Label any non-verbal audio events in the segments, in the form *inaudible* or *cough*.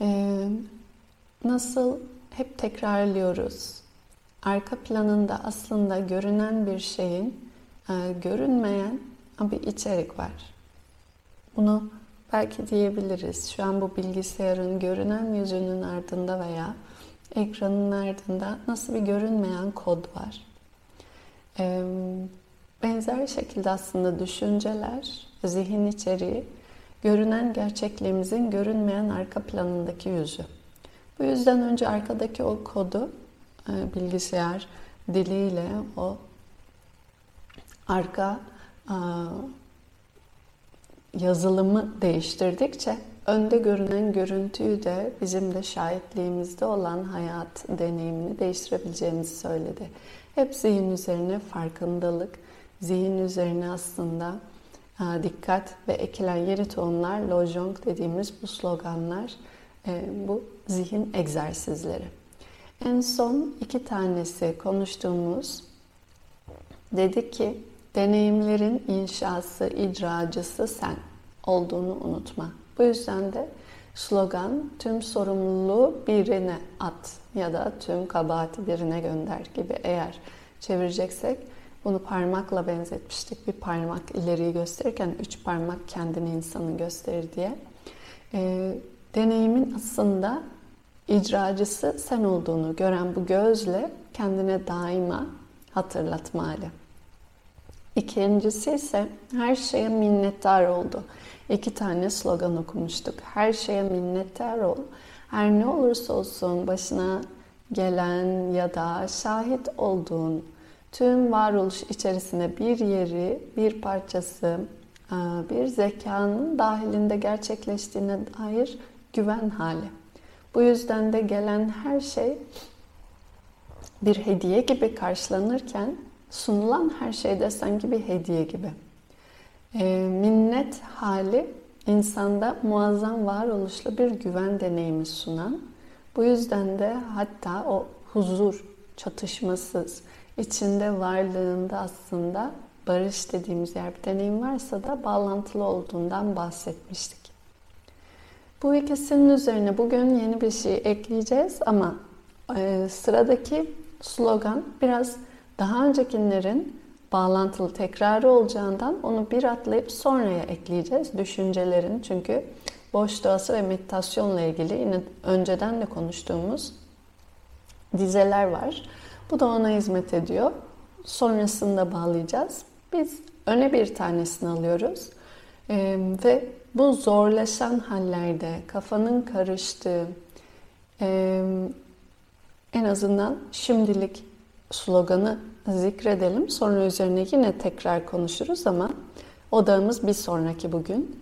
Ee, nasıl hep tekrarlıyoruz. Arka planında aslında görünen bir şeyin e, görünmeyen bir içerik var. Bunu belki diyebiliriz. Şu an bu bilgisayarın görünen yüzünün ardında veya ekranın ardında nasıl bir görünmeyen kod var. Ee, benzer şekilde aslında düşünceler, zihin içeriği görünen gerçekliğimizin görünmeyen arka planındaki yüzü. Bu yüzden önce arkadaki o kodu e, bilgisayar diliyle o arka yazılımı değiştirdikçe önde görünen görüntüyü de bizim de şahitliğimizde olan hayat deneyimini değiştirebileceğimizi söyledi. Hep zihin üzerine farkındalık, zihin üzerine aslında dikkat ve ekilen yeri tohumlar, lojong dediğimiz bu sloganlar, e, bu zihin egzersizleri. En son iki tanesi konuştuğumuz dedi ki deneyimlerin inşası, icracısı sen olduğunu unutma. Bu yüzden de slogan tüm sorumluluğu birine at ya da tüm kabahati birine gönder gibi eğer çevireceksek bunu parmakla benzetmiştik. Bir parmak ileriyi gösterirken üç parmak kendini insanı gösterir diye. E, deneyimin aslında icracısı sen olduğunu gören bu gözle kendine daima hatırlatma. İkincisi ise her şeye minnettar oldu. İki tane slogan okumuştuk. Her şeye minnettar ol. Her ne olursa olsun başına gelen ya da şahit olduğun tüm varoluş içerisinde bir yeri, bir parçası, bir zekanın dahilinde gerçekleştiğine dair güven hali. Bu yüzden de gelen her şey bir hediye gibi karşılanırken sunulan her şey de sanki bir hediye gibi. E, minnet hali insanda muazzam varoluşlu bir güven deneyimi sunan, bu yüzden de hatta o huzur, çatışmasız, içinde varlığında aslında barış dediğimiz yer bir deneyim varsa da bağlantılı olduğundan bahsetmiştik. Bu ikisinin üzerine bugün yeni bir şey ekleyeceğiz ama e, sıradaki slogan biraz daha öncekilerin bağlantılı tekrarı olacağından onu bir atlayıp sonraya ekleyeceğiz. Düşüncelerin çünkü boş doğası ve meditasyonla ilgili yine önceden de konuştuğumuz dizeler var. Bu da ona hizmet ediyor. Sonrasında bağlayacağız. Biz öne bir tanesini alıyoruz. Ee, ve bu zorlaşan hallerde kafanın karıştığı, e, en azından şimdilik sloganı zikredelim. Sonra üzerine yine tekrar konuşuruz ama odağımız bir sonraki bugün.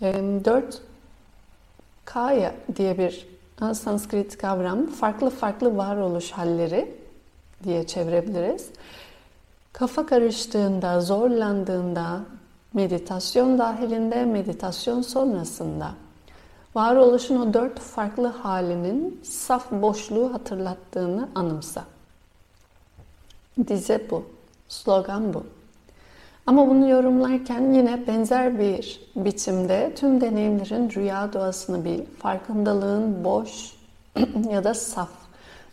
4 Kaya diye bir Sanskrit kavram farklı farklı varoluş halleri diye çevirebiliriz. Kafa karıştığında, zorlandığında, meditasyon dahilinde, meditasyon sonrasında varoluşun o dört farklı halinin saf boşluğu hatırlattığını anımsa. Dize bu, slogan bu. Ama bunu yorumlarken yine benzer bir biçimde tüm deneyimlerin rüya doğasını bil, farkındalığın boş *clears throat* ya da saf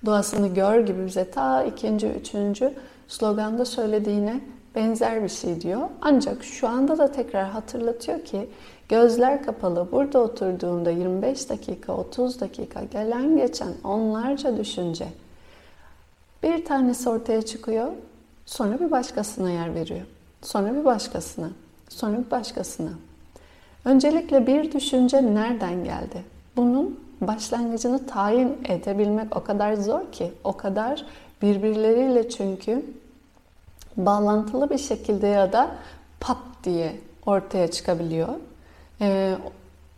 doğasını gör gibi bize ta ikinci, üçüncü sloganda söylediğine benzer bir şey diyor. Ancak şu anda da tekrar hatırlatıyor ki gözler kapalı burada oturduğunda 25 dakika, 30 dakika gelen geçen onlarca düşünce bir tanesi ortaya çıkıyor, sonra bir başkasına yer veriyor. Sonra bir başkasına, sonra bir başkasına. Öncelikle bir düşünce nereden geldi? Bunun başlangıcını tayin edebilmek o kadar zor ki, o kadar birbirleriyle çünkü bağlantılı bir şekilde ya da pat diye ortaya çıkabiliyor. Ee,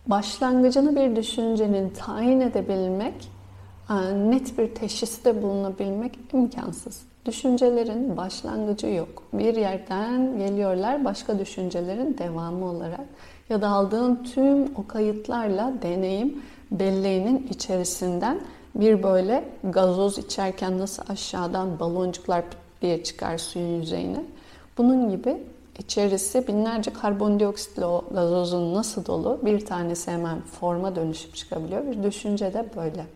başlangıcını bir düşüncenin tayin edebilmek, e, net bir teşhiste bulunabilmek imkansız. Düşüncelerin başlangıcı yok. Bir yerden geliyorlar başka düşüncelerin devamı olarak ya da aldığın tüm o kayıtlarla deneyim belleğinin içerisinden bir böyle gazoz içerken nasıl aşağıdan baloncuklar diye çıkar suyun yüzeyine. Bunun gibi içerisi binlerce karbondioksitli o gazozun nasıl dolu bir tanesi hemen forma dönüşüp çıkabiliyor. Bir düşünce de böyle.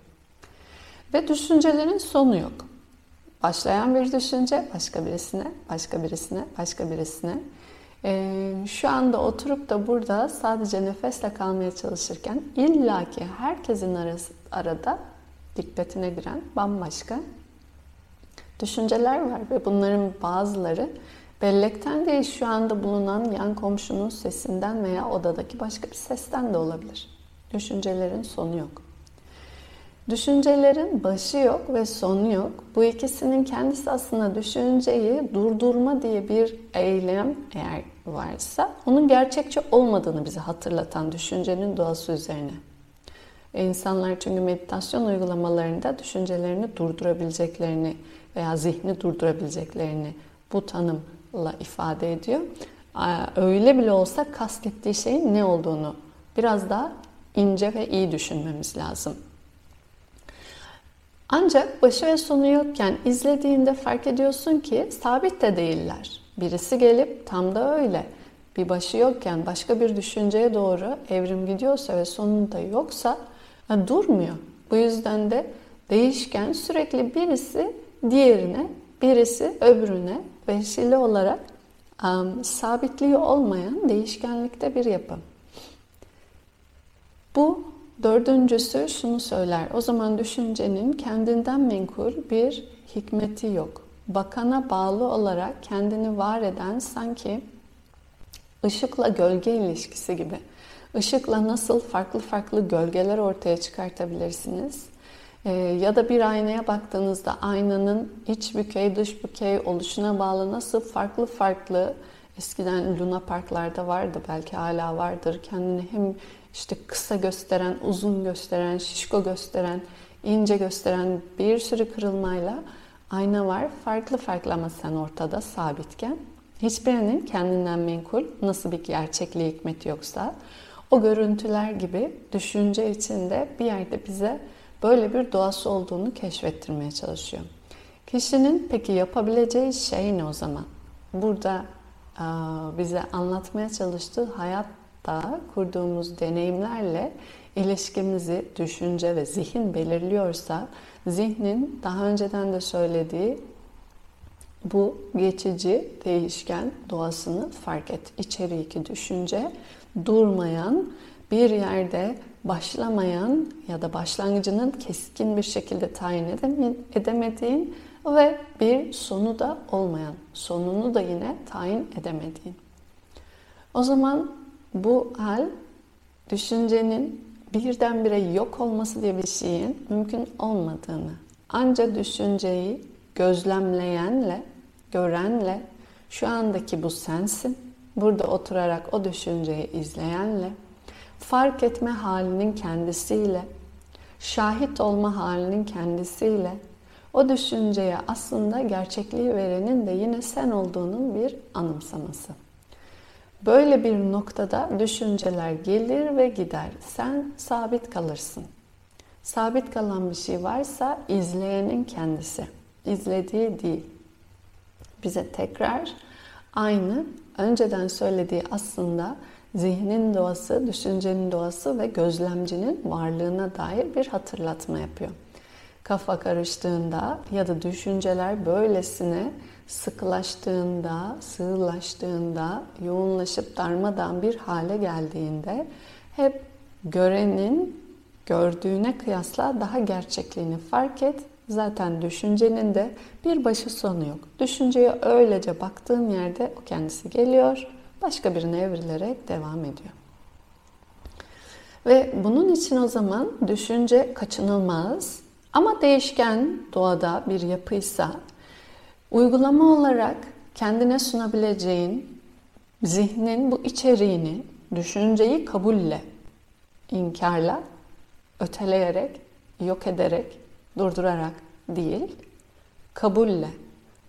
Ve düşüncelerin sonu yok. Başlayan bir düşünce başka birisine, başka birisine, başka birisine. Ee, şu anda oturup da burada sadece nefesle kalmaya çalışırken illaki herkesin arası, arada dikkatine giren bambaşka düşünceler var ve bunların bazıları bellekten değil şu anda bulunan yan komşunun sesinden veya odadaki başka bir sesten de olabilir. Düşüncelerin sonu yok. Düşüncelerin başı yok ve sonu yok. Bu ikisinin kendisi aslında düşünceyi durdurma diye bir eylem eğer varsa onun gerçekçi olmadığını bize hatırlatan düşüncenin doğası üzerine. İnsanlar çünkü meditasyon uygulamalarında düşüncelerini durdurabileceklerini veya zihni durdurabileceklerini bu tanımla ifade ediyor. Öyle bile olsa kastettiği şeyin ne olduğunu biraz daha ince ve iyi düşünmemiz lazım. Ancak başı ve sonu yokken izlediğinde fark ediyorsun ki sabit de değiller. Birisi gelip tam da öyle bir başı yokken başka bir düşünceye doğru evrim gidiyorsa ve sonunda yoksa durmuyor. Bu yüzden de değişken sürekli birisi diğerine, birisi öbürüne vesile olarak um, sabitliği olmayan değişkenlikte bir yapı. Bu dördüncüsü şunu söyler. O zaman düşüncenin kendinden menkul bir hikmeti yok. Bakana bağlı olarak kendini var eden sanki ışıkla gölge ilişkisi gibi. Işıkla nasıl farklı farklı gölgeler ortaya çıkartabilirsiniz? Ee, ya da bir aynaya baktığınızda aynanın iç bükey dış bükey oluşuna bağlı nasıl farklı farklı eskiden Luna Parklarda vardı belki hala vardır kendini hem işte kısa gösteren, uzun gösteren, şişko gösteren, ince gösteren bir sürü kırılmayla ayna var. Farklı farklı ama sen ortada sabitken hiçbirinin kendinden menkul nasıl bir gerçekliği hikmeti yoksa o görüntüler gibi düşünce içinde bir yerde bize böyle bir doğası olduğunu keşfettirmeye çalışıyor. Kişinin peki yapabileceği şey ne o zaman? Burada bize anlatmaya çalıştığı hayatta kurduğumuz deneyimlerle ilişkimizi düşünce ve zihin belirliyorsa zihnin daha önceden de söylediği bu geçici, değişken doğasını fark et. İçeriki düşünce durmayan, bir yerde başlamayan ya da başlangıcının keskin bir şekilde tayin edemediğin ve bir sonu da olmayan, sonunu da yine tayin edemediğin. O zaman bu hal düşüncenin birdenbire yok olması diye bir şeyin mümkün olmadığını, ancak düşünceyi gözlemleyenle, görenle, şu andaki bu sensin, burada oturarak o düşünceyi izleyenle, fark etme halinin kendisiyle, şahit olma halinin kendisiyle, o düşünceye aslında gerçekliği verenin de yine sen olduğunun bir anımsaması. Böyle bir noktada düşünceler gelir ve gider. Sen sabit kalırsın. Sabit kalan bir şey varsa izleyenin kendisi. İzlediği değil. Bize tekrar aynı önceden söylediği aslında zihnin doğası, düşüncenin doğası ve gözlemcinin varlığına dair bir hatırlatma yapıyor. Kafa karıştığında ya da düşünceler böylesine sıkılaştığında, sığlaştığında, yoğunlaşıp darmadan bir hale geldiğinde hep görenin gördüğüne kıyasla daha gerçekliğini fark et. Zaten düşüncenin de bir başı sonu yok. Düşünceye öylece baktığın yerde o kendisi geliyor, başka birine evrilerek devam ediyor. Ve bunun için o zaman düşünce kaçınılmaz ama değişken doğada bir yapıysa uygulama olarak kendine sunabileceğin zihnin bu içeriğini, düşünceyi kabulle, inkarla, öteleyerek, yok ederek, durdurarak değil, kabulle,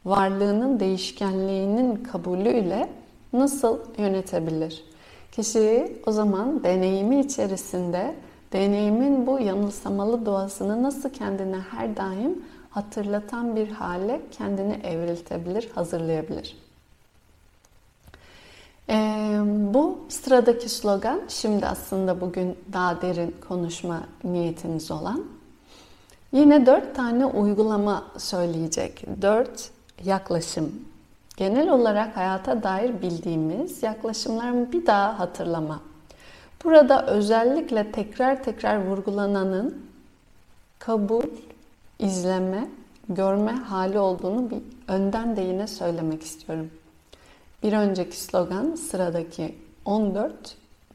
varlığının değişkenliğinin kabulüyle nasıl yönetebilir? Kişiyi o zaman deneyimi içerisinde deneyimin bu yanılsamalı doğasını nasıl kendine her daim hatırlatan bir hale kendini evriltebilir, hazırlayabilir. Ee, bu sıradaki slogan şimdi aslında bugün daha derin konuşma niyetimiz olan. Yine dört tane uygulama söyleyecek. Dört yaklaşım. Genel olarak hayata dair bildiğimiz yaklaşımların bir daha hatırlama. Burada özellikle tekrar tekrar vurgulananın kabul, izleme, görme hali olduğunu bir önden de yine söylemek istiyorum. Bir önceki slogan sıradaki 14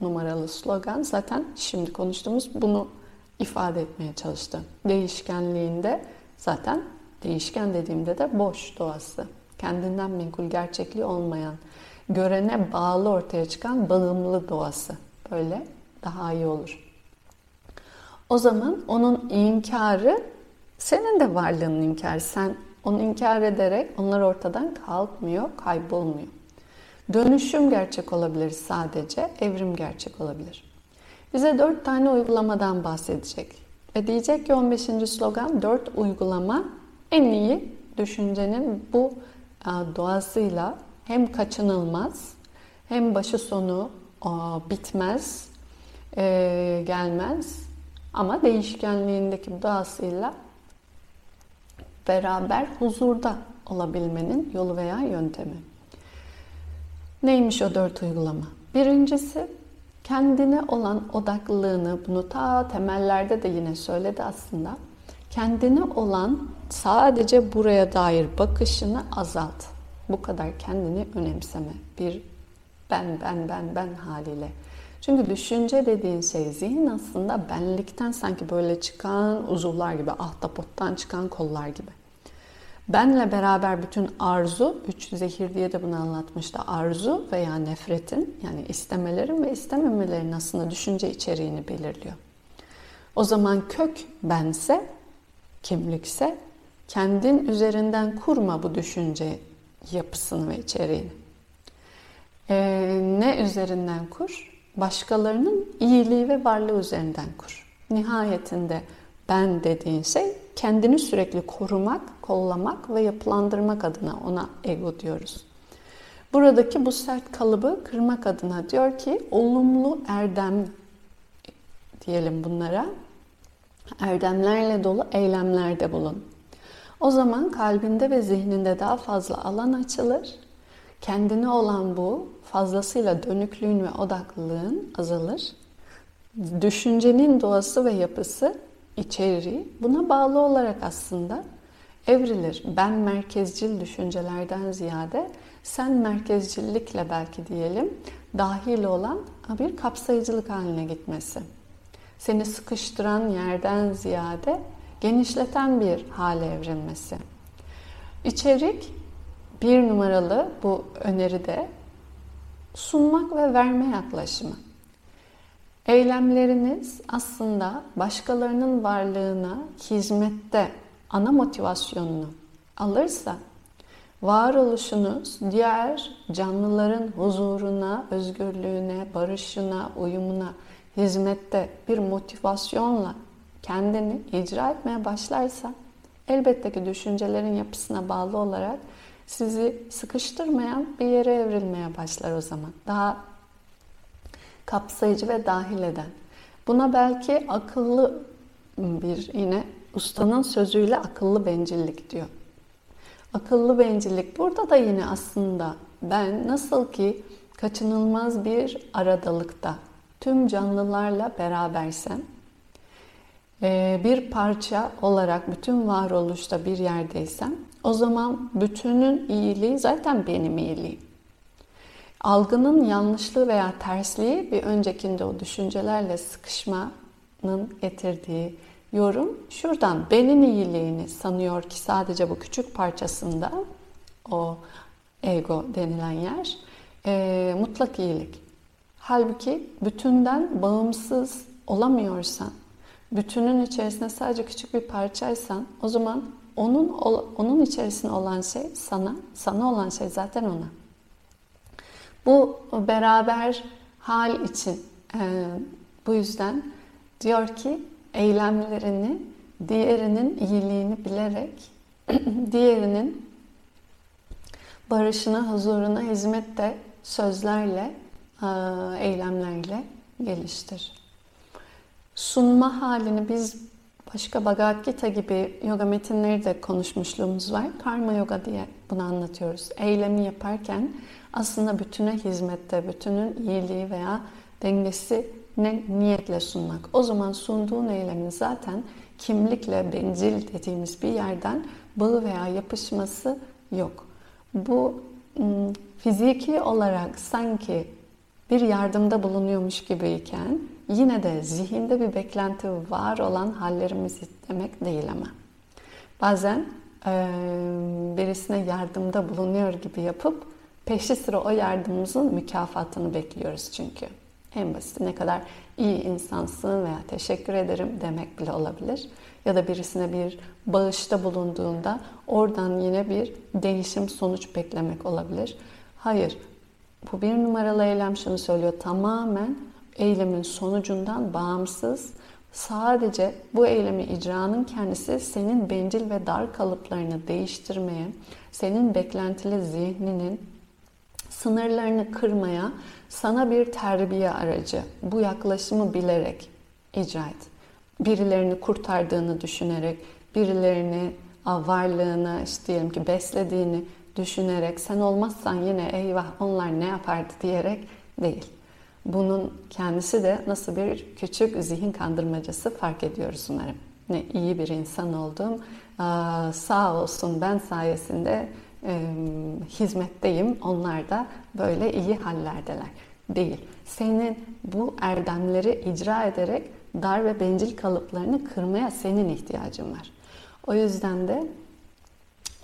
numaralı slogan zaten şimdi konuştuğumuz bunu ifade etmeye çalıştı. Değişkenliğinde zaten değişken dediğimde de boş doğası. Kendinden menkul gerçekliği olmayan, görene bağlı ortaya çıkan bağımlı doğası. Böyle daha iyi olur. O zaman onun inkarı senin de varlığının inkarı. Sen onu inkar ederek onlar ortadan kalkmıyor, kaybolmuyor. Dönüşüm gerçek olabilir sadece, evrim gerçek olabilir. Bize dört tane uygulamadan bahsedecek. Ve diyecek ki 15. slogan dört uygulama en iyi düşüncenin bu doğasıyla hem kaçınılmaz hem başı sonu bitmez, e, gelmez ama değişkenliğindeki doğasıyla beraber huzurda olabilmenin yolu veya yöntemi. Neymiş o dört uygulama? Birincisi kendine olan odaklılığını, bunu ta temellerde de yine söyledi aslında. Kendine olan sadece buraya dair bakışını azalt. Bu kadar kendini önemseme. Bir ben, ben, ben, ben haliyle. Çünkü düşünce dediğin şey zihin aslında benlikten sanki böyle çıkan uzuvlar gibi, ahtapottan çıkan kollar gibi. Benle beraber bütün arzu, üç zehir diye de bunu anlatmıştı. Arzu veya nefretin yani istemelerin ve istememelerin aslında düşünce içeriğini belirliyor. O zaman kök bense, kimlikse kendin üzerinden kurma bu düşünce yapısını ve içeriğini. Ee, ne üzerinden kur? Başkalarının iyiliği ve varlığı üzerinden kur. Nihayetinde ben dediğin şey kendini sürekli korumak, kollamak ve yapılandırmak adına ona ego diyoruz. Buradaki bu sert kalıbı kırmak adına diyor ki olumlu erdem diyelim bunlara. Erdemlerle dolu eylemlerde bulun. O zaman kalbinde ve zihninde daha fazla alan açılır. Kendine olan bu fazlasıyla dönüklüğün ve odaklılığın azalır. Düşüncenin doğası ve yapısı içeriği buna bağlı olarak aslında evrilir. Ben merkezcil düşüncelerden ziyade sen merkezcillikle belki diyelim dahil olan bir kapsayıcılık haline gitmesi. Seni sıkıştıran yerden ziyade genişleten bir hale evrilmesi. İçerik bir numaralı bu öneride sunmak ve verme yaklaşımı. Eylemleriniz aslında başkalarının varlığına hizmette ana motivasyonunu alırsa varoluşunuz diğer canlıların huzuruna, özgürlüğüne, barışına, uyumuna hizmette bir motivasyonla kendini icra etmeye başlarsa elbette ki düşüncelerin yapısına bağlı olarak sizi sıkıştırmayan bir yere evrilmeye başlar o zaman. Daha kapsayıcı ve dahil eden. Buna belki akıllı bir yine ustanın sözüyle akıllı bencillik diyor. Akıllı bencillik burada da yine aslında ben nasıl ki kaçınılmaz bir aradalıkta tüm canlılarla berabersem bir parça olarak bütün varoluşta bir yerdeysem o zaman bütünün iyiliği zaten benim iyiliğim. Algının yanlışlığı veya tersliği bir öncekinde o düşüncelerle sıkışmanın getirdiği yorum şuradan benim iyiliğini sanıyor ki sadece bu küçük parçasında o ego denilen yer e, mutlak iyilik. Halbuki bütünden bağımsız olamıyorsan, bütünün içerisinde sadece küçük bir parçaysan o zaman onun onun içerisinde olan şey sana, sana olan şey zaten ona. Bu beraber hal için e, bu yüzden diyor ki eylemlerini diğerinin iyiliğini bilerek *clears throat* diğerinin barışına, huzuruna hizmette sözlerle, eylemlerle geliştir. Sunma halini biz başka Bhagavad Gita gibi yoga metinleri de konuşmuşluğumuz var. Karma yoga diye bunu anlatıyoruz. Eylemi yaparken aslında bütüne hizmette, bütünün iyiliği veya dengesi ne niyetle sunmak. O zaman sunduğun eylemin zaten kimlikle bencil dediğimiz bir yerden bağı veya yapışması yok. Bu fiziki olarak sanki bir yardımda bulunuyormuş gibiyken yine de zihinde bir beklenti var olan hallerimiz demek değil ama. Bazen e, birisine yardımda bulunuyor gibi yapıp peşi sıra o yardımımızın mükafatını bekliyoruz çünkü. En basit ne kadar iyi insansın veya teşekkür ederim demek bile olabilir. Ya da birisine bir bağışta bulunduğunda oradan yine bir değişim sonuç beklemek olabilir. Hayır, bu bir numaralı eylem şunu söylüyor. Tamamen eylemin sonucundan bağımsız sadece bu eylemi icranın kendisi senin bencil ve dar kalıplarını değiştirmeye, senin beklentili zihninin sınırlarını kırmaya sana bir terbiye aracı. Bu yaklaşımı bilerek icra et. Birilerini kurtardığını düşünerek, birilerini varlığını işte diyelim ki beslediğini düşünerek sen olmazsan yine eyvah onlar ne yapardı diyerek değil. Bunun kendisi de nasıl bir küçük zihin kandırmacası fark ediyoruz umarım. Ne iyi bir insan oldum. Sağ olsun ben sayesinde hizmetteyim. Onlar da böyle iyi hallerdeler. Değil. Senin bu erdemleri icra ederek dar ve bencil kalıplarını kırmaya senin ihtiyacın var. O yüzden de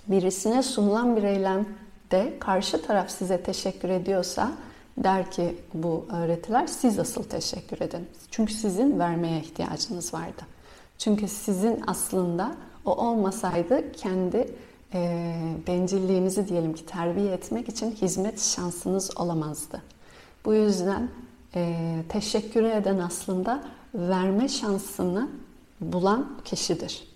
birisine sunulan bir eylemde karşı taraf size teşekkür ediyorsa der ki bu öğretiler siz asıl teşekkür edin. Çünkü sizin vermeye ihtiyacınız vardı. Çünkü sizin aslında o olmasaydı kendi e, bencilliğinizi diyelim ki terbiye etmek için hizmet şansınız olamazdı. Bu yüzden e, teşekkür eden aslında verme şansını bulan kişidir.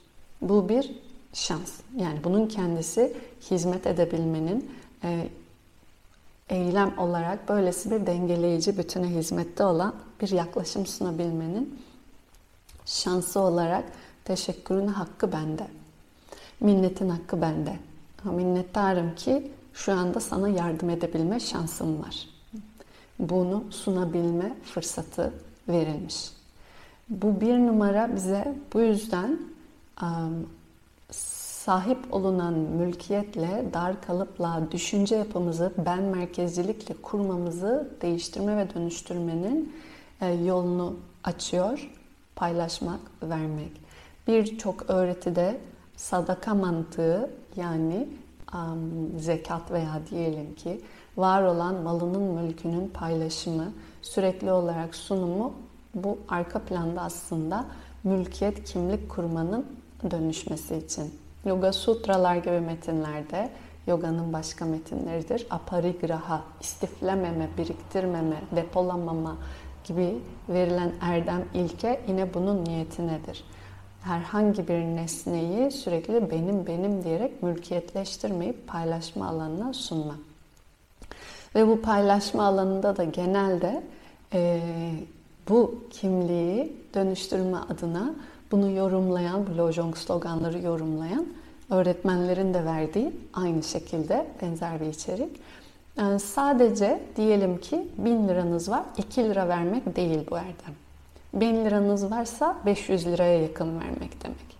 Bu bir şans. Yani bunun kendisi hizmet edebilmenin e, eylem olarak böylesi bir dengeleyici bütüne hizmette olan bir yaklaşım sunabilmenin şansı olarak teşekkürün hakkı bende. Minnetin hakkı bende. Minnettarım ki şu anda sana yardım edebilme şansım var. Bunu sunabilme fırsatı verilmiş. Bu bir numara bize bu yüzden sahip olunan mülkiyetle, dar kalıpla, düşünce yapımızı ben merkezcilikle kurmamızı değiştirme ve dönüştürmenin e, yolunu açıyor. Paylaşmak, vermek. Birçok öğretide sadaka mantığı yani zekat veya diyelim ki var olan malının mülkünün paylaşımı, sürekli olarak sunumu bu arka planda aslında mülkiyet kimlik kurmanın dönüşmesi için Yoga Sutralar gibi metinlerde yoganın başka metinleridir. Aparigraha, istiflememe, biriktirmeme, depolamama gibi verilen erdem ilke yine bunun niyeti nedir? Herhangi bir nesneyi sürekli benim benim diyerek mülkiyetleştirmeyip paylaşma alanına sunma. Ve bu paylaşma alanında da genelde e, bu kimliği dönüştürme adına bunu yorumlayan, bu Lojong sloganları yorumlayan öğretmenlerin de verdiği aynı şekilde benzer bir içerik. Yani sadece diyelim ki 1000 liranız var, 2 lira vermek değil bu erdem. 1000 liranız varsa 500 liraya yakın vermek demek.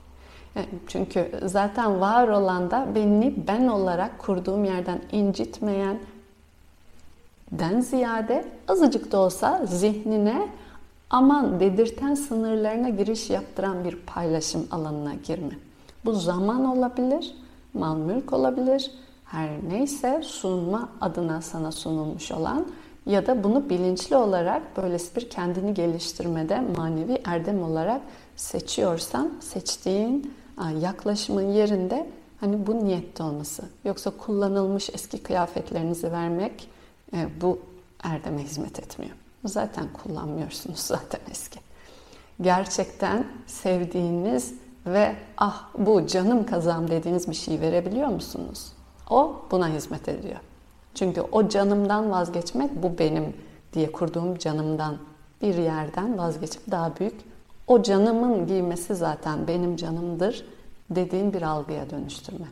Yani çünkü zaten var olan da beni ben olarak kurduğum yerden incitmeyen den ziyade azıcık da olsa zihnine aman dedirten sınırlarına giriş yaptıran bir paylaşım alanına girme. Bu zaman olabilir, mal mülk olabilir, her neyse sunma adına sana sunulmuş olan ya da bunu bilinçli olarak böylesi bir kendini geliştirmede manevi erdem olarak seçiyorsan seçtiğin yaklaşımın yerinde hani bu niyette olması. Yoksa kullanılmış eski kıyafetlerinizi vermek e, bu erdeme hizmet etmiyor. Zaten kullanmıyorsunuz *laughs* zaten eski. Gerçekten sevdiğiniz ve ah bu canım kazam dediğiniz bir şeyi verebiliyor musunuz? O buna hizmet ediyor. Çünkü o canımdan vazgeçmek bu benim diye kurduğum canımdan bir yerden vazgeçip daha büyük o canımın giymesi zaten benim canımdır dediğim bir algıya dönüştürme.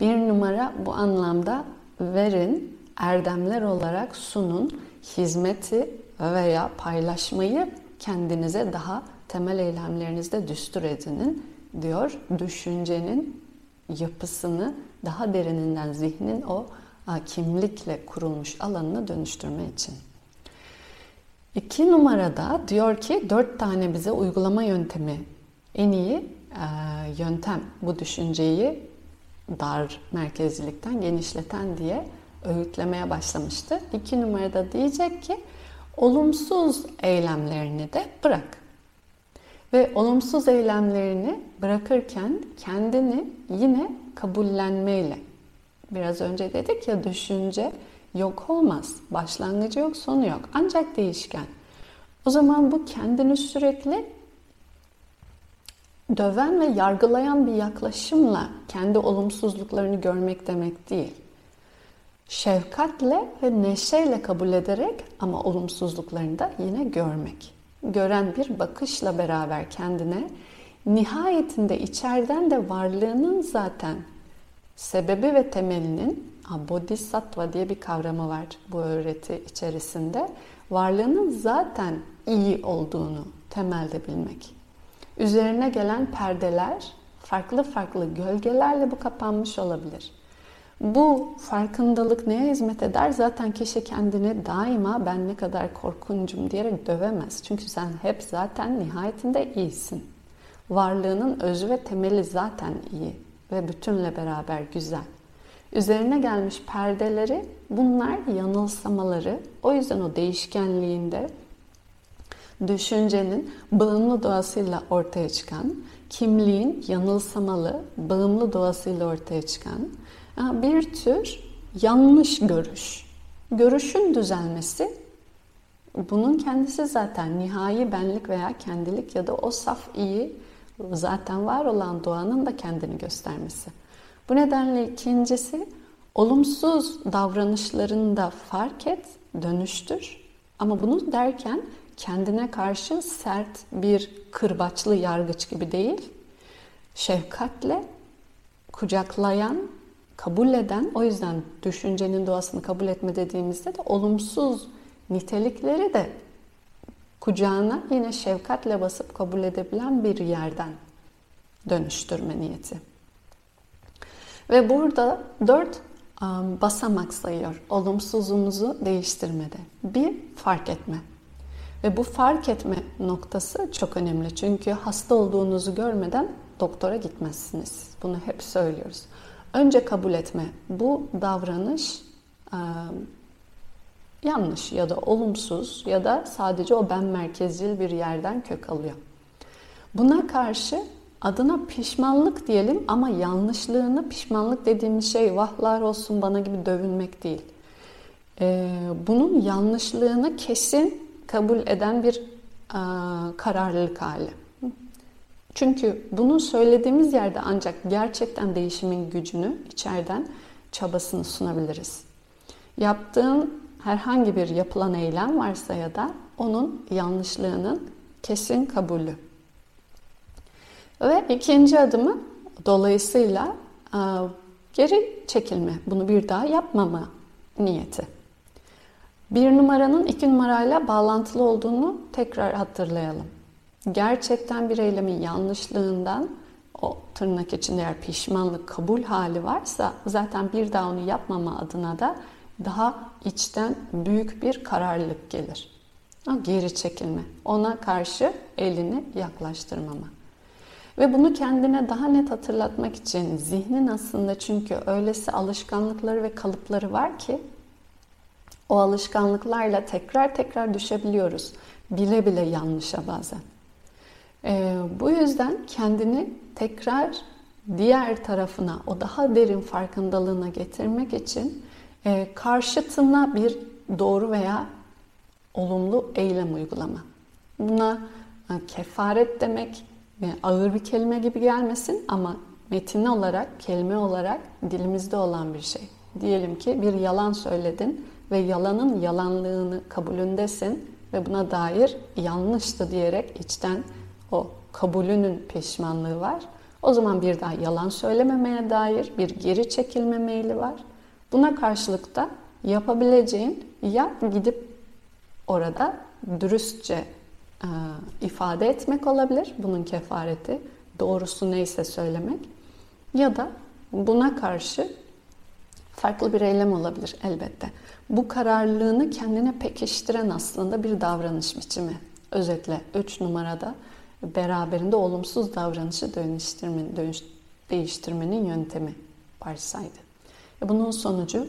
Bir numara bu anlamda verin, erdemler olarak sunun, hizmeti veya paylaşmayı kendinize daha temel eylemlerinizde düstur edinin diyor. Düşüncenin yapısını daha derininden zihnin o kimlikle kurulmuş alanını dönüştürme için. İki numarada diyor ki dört tane bize uygulama yöntemi en iyi e, yöntem bu düşünceyi dar merkezcilikten genişleten diye öğütlemeye başlamıştı. İki numarada diyecek ki olumsuz eylemlerini de bırak. Ve olumsuz eylemlerini bırakırken kendini yine kabullenmeyle. Biraz önce dedik ya düşünce yok olmaz. Başlangıcı yok, sonu yok. Ancak değişken. O zaman bu kendini sürekli döven ve yargılayan bir yaklaşımla kendi olumsuzluklarını görmek demek değil. Şefkatle ve neşeyle kabul ederek ama olumsuzluklarını da yine görmek. Gören bir bakışla beraber kendine nihayetinde içeriden de varlığının zaten sebebi ve temelinin Bodhisattva diye bir kavramı var bu öğreti içerisinde. Varlığının zaten iyi olduğunu temelde bilmek. Üzerine gelen perdeler farklı farklı gölgelerle bu kapanmış olabilir. Bu farkındalık neye hizmet eder? Zaten kişi kendini daima ben ne kadar korkuncum diyerek dövemez. Çünkü sen hep zaten nihayetinde iyisin. Varlığının özü ve temeli zaten iyi ve bütünle beraber güzel. Üzerine gelmiş perdeleri bunlar yanılsamaları. O yüzden o değişkenliğinde düşüncenin bağımlı doğasıyla ortaya çıkan, kimliğin yanılsamalı, bağımlı doğasıyla ortaya çıkan bir tür yanlış görüş. Görüşün düzelmesi bunun kendisi zaten nihai benlik veya kendilik ya da o saf iyi zaten var olan doğanın da kendini göstermesi. Bu nedenle ikincisi olumsuz davranışlarını da fark et, dönüştür. Ama bunu derken kendine karşı sert bir kırbaçlı yargıç gibi değil, şefkatle kucaklayan, kabul eden, o yüzden düşüncenin doğasını kabul etme dediğimizde de olumsuz nitelikleri de kucağına yine şefkatle basıp kabul edebilen bir yerden dönüştürme niyeti. Ve burada dört basamak sayıyor olumsuzumuzu değiştirmede. Bir, fark etme. Ve bu fark etme noktası çok önemli. Çünkü hasta olduğunuzu görmeden doktora gitmezsiniz. Bunu hep söylüyoruz. Önce kabul etme. Bu davranış yanlış ya da olumsuz ya da sadece o ben merkezcil bir yerden kök alıyor. Buna karşı adına pişmanlık diyelim ama yanlışlığını pişmanlık dediğimiz şey vahlar olsun bana gibi dövünmek değil. Ee, bunun yanlışlığını kesin kabul eden bir e, kararlılık hali. Çünkü bunu söylediğimiz yerde ancak gerçekten değişimin gücünü içeriden çabasını sunabiliriz. Yaptığın herhangi bir yapılan eylem varsa ya da onun yanlışlığının kesin kabulü. Ve ikinci adımı dolayısıyla e, geri çekilme, bunu bir daha yapmama niyeti. Bir numaranın iki numarayla bağlantılı olduğunu tekrar hatırlayalım. Gerçekten bir eylemin yanlışlığından o tırnak içinde eğer pişmanlık, kabul hali varsa zaten bir daha onu yapmama adına da daha içten büyük bir kararlılık gelir. Geri çekilme, ona karşı elini yaklaştırmama. Ve bunu kendine daha net hatırlatmak için zihnin aslında çünkü öylesi alışkanlıkları ve kalıpları var ki o alışkanlıklarla tekrar tekrar düşebiliyoruz. Bile bile yanlışa bazen. Ee, bu yüzden kendini tekrar diğer tarafına, o daha derin farkındalığına getirmek için e, karşıtına bir doğru veya olumlu eylem uygulama. Buna e, kefaret demek yani ağır bir kelime gibi gelmesin ama metin olarak, kelime olarak dilimizde olan bir şey. Diyelim ki bir yalan söyledin ve yalanın yalanlığını kabulündesin ve buna dair yanlıştı diyerek içten o kabulünün pişmanlığı var. O zaman bir daha yalan söylememeye dair bir geri çekilme meyli var. Buna karşılık da yapabileceğin ya gidip orada dürüstçe e, ifade etmek olabilir. Bunun kefareti doğrusu neyse söylemek. Ya da buna karşı farklı bir eylem olabilir elbette. Bu kararlılığını kendine pekiştiren aslında bir davranış biçimi. Özetle 3 numarada beraberinde olumsuz davranışı dönüştürme, dönüş, değiştirmenin yöntemi varsaydı. Bunun sonucu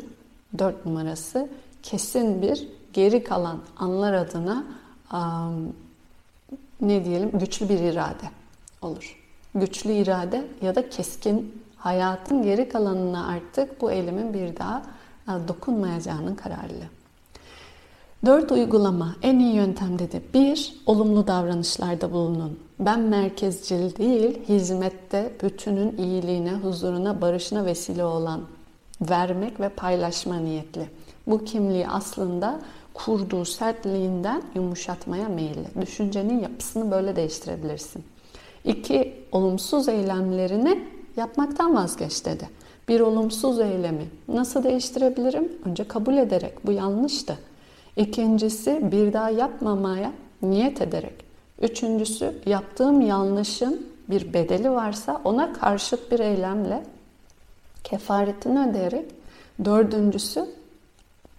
4 numarası kesin bir geri kalan anlar adına um, ne diyelim güçlü bir irade olur. Güçlü irade ya da keskin hayatın geri kalanına artık bu eylemin bir daha dokunmayacağının kararlı. Dört uygulama en iyi yöntem dedi. Bir, olumlu davranışlarda bulunun. Ben merkezcil değil, hizmette bütünün iyiliğine, huzuruna, barışına vesile olan vermek ve paylaşma niyetli. Bu kimliği aslında kurduğu sertliğinden yumuşatmaya meyilli. Düşüncenin yapısını böyle değiştirebilirsin. İki, olumsuz eylemlerini yapmaktan vazgeç dedi. Bir olumsuz eylemi nasıl değiştirebilirim? Önce kabul ederek bu yanlıştı. İkincisi bir daha yapmamaya niyet ederek. Üçüncüsü yaptığım yanlışın bir bedeli varsa ona karşıt bir eylemle kefaretini ödeyerek. Dördüncüsü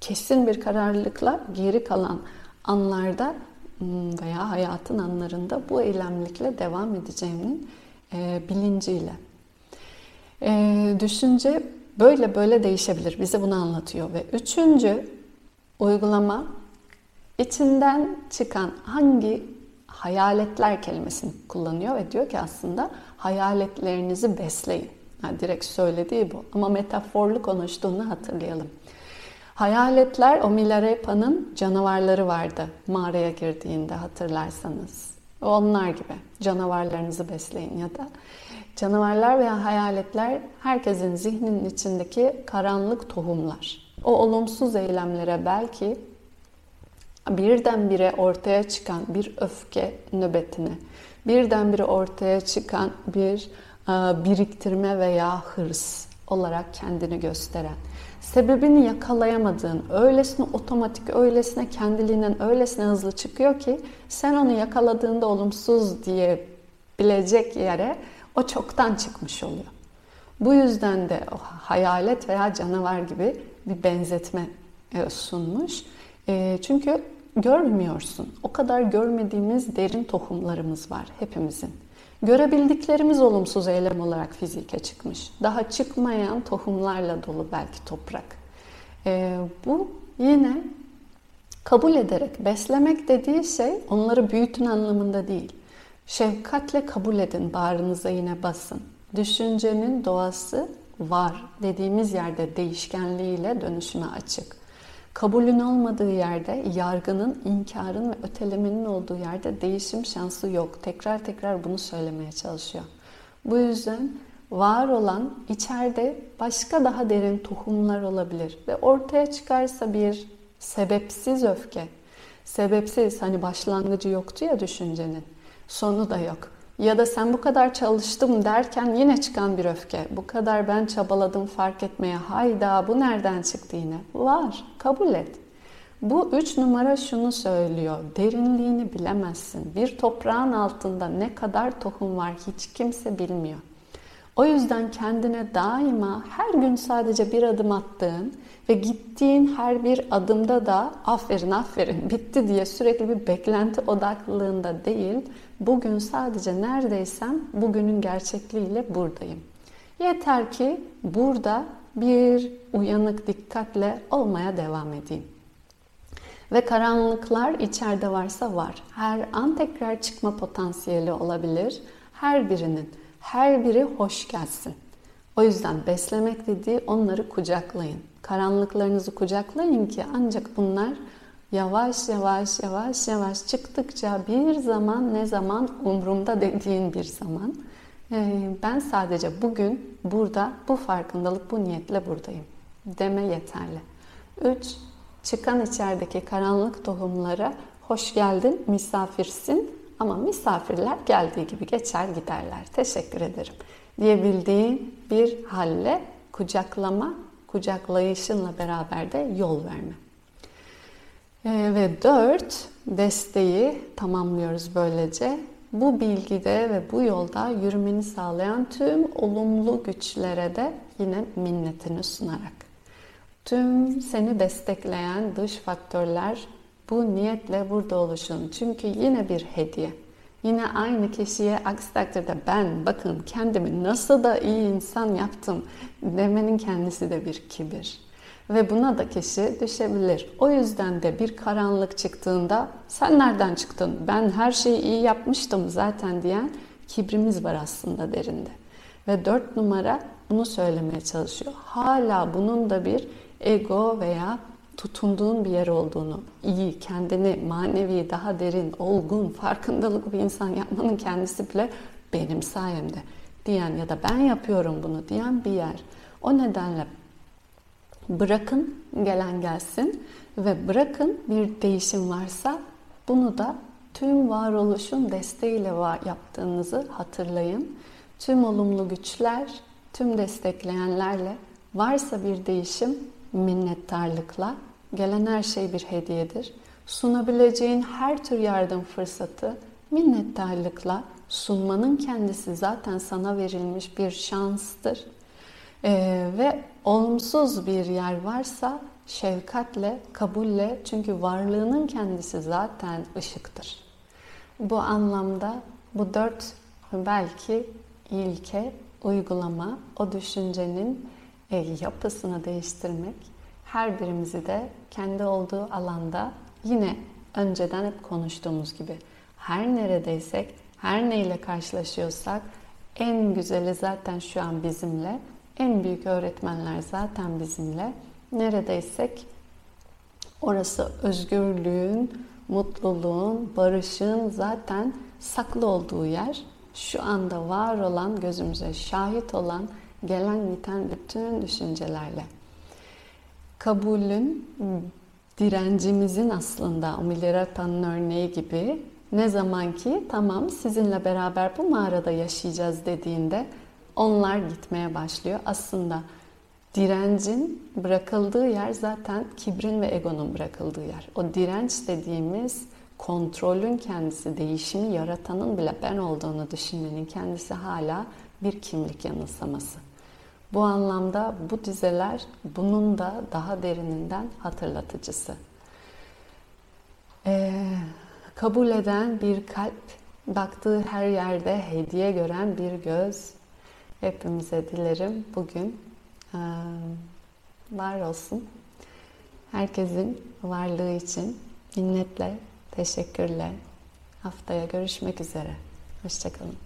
kesin bir kararlılıkla geri kalan anlarda hmm, veya hayatın anlarında bu eylemlikle devam edeceğimin e, bilinciyle. E, düşünce böyle böyle değişebilir. Bize bunu anlatıyor. Ve üçüncü uygulama içinden çıkan hangi hayaletler kelimesini kullanıyor ve diyor ki aslında hayaletlerinizi besleyin. Yani direkt söylediği bu ama metaforlu konuştuğunu hatırlayalım. Hayaletler o Milarepa'nın canavarları vardı mağaraya girdiğinde hatırlarsanız. Onlar gibi canavarlarınızı besleyin ya da canavarlar veya hayaletler herkesin zihninin içindeki karanlık tohumlar. O olumsuz eylemlere belki birdenbire ortaya çıkan bir öfke nöbetine, birdenbire ortaya çıkan bir biriktirme veya hırs olarak kendini gösteren, sebebini yakalayamadığın, öylesine otomatik, öylesine kendiliğinden, öylesine hızlı çıkıyor ki sen onu yakaladığında olumsuz diye bilecek yere o çoktan çıkmış oluyor. Bu yüzden de o hayalet veya canavar gibi bir benzetme e, sunmuş. E, çünkü görmüyorsun. O kadar görmediğimiz derin tohumlarımız var hepimizin. Görebildiklerimiz olumsuz eylem olarak fizike çıkmış. Daha çıkmayan tohumlarla dolu belki toprak. Ee, bu yine kabul ederek beslemek dediği şey onları büyütün anlamında değil. Şefkatle kabul edin, bağrınıza yine basın. Düşüncenin doğası var dediğimiz yerde değişkenliğiyle dönüşüme açık. Kabulün olmadığı yerde, yargının, inkarın ve ötelemenin olduğu yerde değişim şansı yok. Tekrar tekrar bunu söylemeye çalışıyor. Bu yüzden var olan içeride başka daha derin tohumlar olabilir ve ortaya çıkarsa bir sebepsiz öfke. Sebepsiz hani başlangıcı yoktu ya düşüncenin. Sonu da yok. Ya da sen bu kadar çalıştım derken yine çıkan bir öfke. Bu kadar ben çabaladım fark etmeye. Hayda bu nereden çıktı yine? Var. Kabul et. Bu üç numara şunu söylüyor. Derinliğini bilemezsin. Bir toprağın altında ne kadar tohum var hiç kimse bilmiyor. O yüzden kendine daima her gün sadece bir adım attığın ve gittiğin her bir adımda da aferin aferin bitti diye sürekli bir beklenti odaklılığında değil, bugün sadece neredeysem bugünün gerçekliğiyle buradayım. Yeter ki burada bir uyanık dikkatle olmaya devam edeyim. Ve karanlıklar içeride varsa var. Her an tekrar çıkma potansiyeli olabilir. Her birinin, her biri hoş gelsin. O yüzden beslemek dediği onları kucaklayın. Karanlıklarınızı kucaklayın ki ancak bunlar yavaş yavaş yavaş yavaş çıktıkça bir zaman ne zaman umrumda dediğin bir zaman. Ee, ben sadece bugün burada bu farkındalık bu niyetle buradayım. deme yeterli. 3. Çıkan içerideki karanlık tohumlara hoş geldin, misafirsin ama misafirler geldiği gibi geçer giderler. Teşekkür ederim diyebildiğin bir halle kucaklama, kucaklayışınla beraber de yol verme. Ee, ve dört, desteği tamamlıyoruz böylece. Bu bilgide ve bu yolda yürümeni sağlayan tüm olumlu güçlere de yine minnetini sunarak. Tüm seni destekleyen dış faktörler bu niyetle burada oluşun. Çünkü yine bir hediye. Yine aynı kişiye aksi takdirde ben bakın kendimi nasıl da iyi insan yaptım demenin kendisi de bir kibir. Ve buna da kişi düşebilir. O yüzden de bir karanlık çıktığında sen nereden çıktın? Ben her şeyi iyi yapmıştım zaten diyen kibrimiz var aslında derinde. Ve dört numara bunu söylemeye çalışıyor. Hala bunun da bir ego veya tutunduğun bir yer olduğunu, iyi, kendini manevi, daha derin, olgun, farkındalık bir insan yapmanın kendisi bile benim sayemde diyen ya da ben yapıyorum bunu diyen bir yer. O nedenle bırakın gelen gelsin ve bırakın bir değişim varsa bunu da tüm varoluşun desteğiyle yaptığınızı hatırlayın. Tüm olumlu güçler, tüm destekleyenlerle varsa bir değişim minnettarlıkla gelen her şey bir hediyedir. Sunabileceğin her tür yardım fırsatı minnettarlıkla sunmanın kendisi zaten sana verilmiş bir şanstır. Ee, ve olumsuz bir yer varsa şefkatle, kabulle çünkü varlığının kendisi zaten ışıktır. Bu anlamda bu dört belki ilke, uygulama, o düşüncenin yapısını değiştirmek her birimizi de kendi olduğu alanda yine önceden hep konuştuğumuz gibi her neredeysek, her neyle karşılaşıyorsak en güzeli zaten şu an bizimle, en büyük öğretmenler zaten bizimle. Neredeysek orası özgürlüğün, mutluluğun, barışın zaten saklı olduğu yer. Şu anda var olan, gözümüze şahit olan gelen biten bütün düşüncelerle. Kabulün direncimizin aslında Milerata'nın örneği gibi ne zaman ki tamam sizinle beraber bu mağarada yaşayacağız dediğinde onlar gitmeye başlıyor. Aslında direncin bırakıldığı yer zaten kibrin ve egonun bırakıldığı yer. O direnç dediğimiz kontrolün kendisi, değişimi yaratanın bile ben olduğunu düşünmenin kendisi hala bir kimlik yanılsaması. Bu anlamda bu dizeler bunun da daha derininden hatırlatıcısı. Ee, kabul eden bir kalp, baktığı her yerde hediye gören bir göz. Hepimize dilerim bugün e, var olsun. Herkesin varlığı için minnetle, teşekkürle haftaya görüşmek üzere. Hoşçakalın.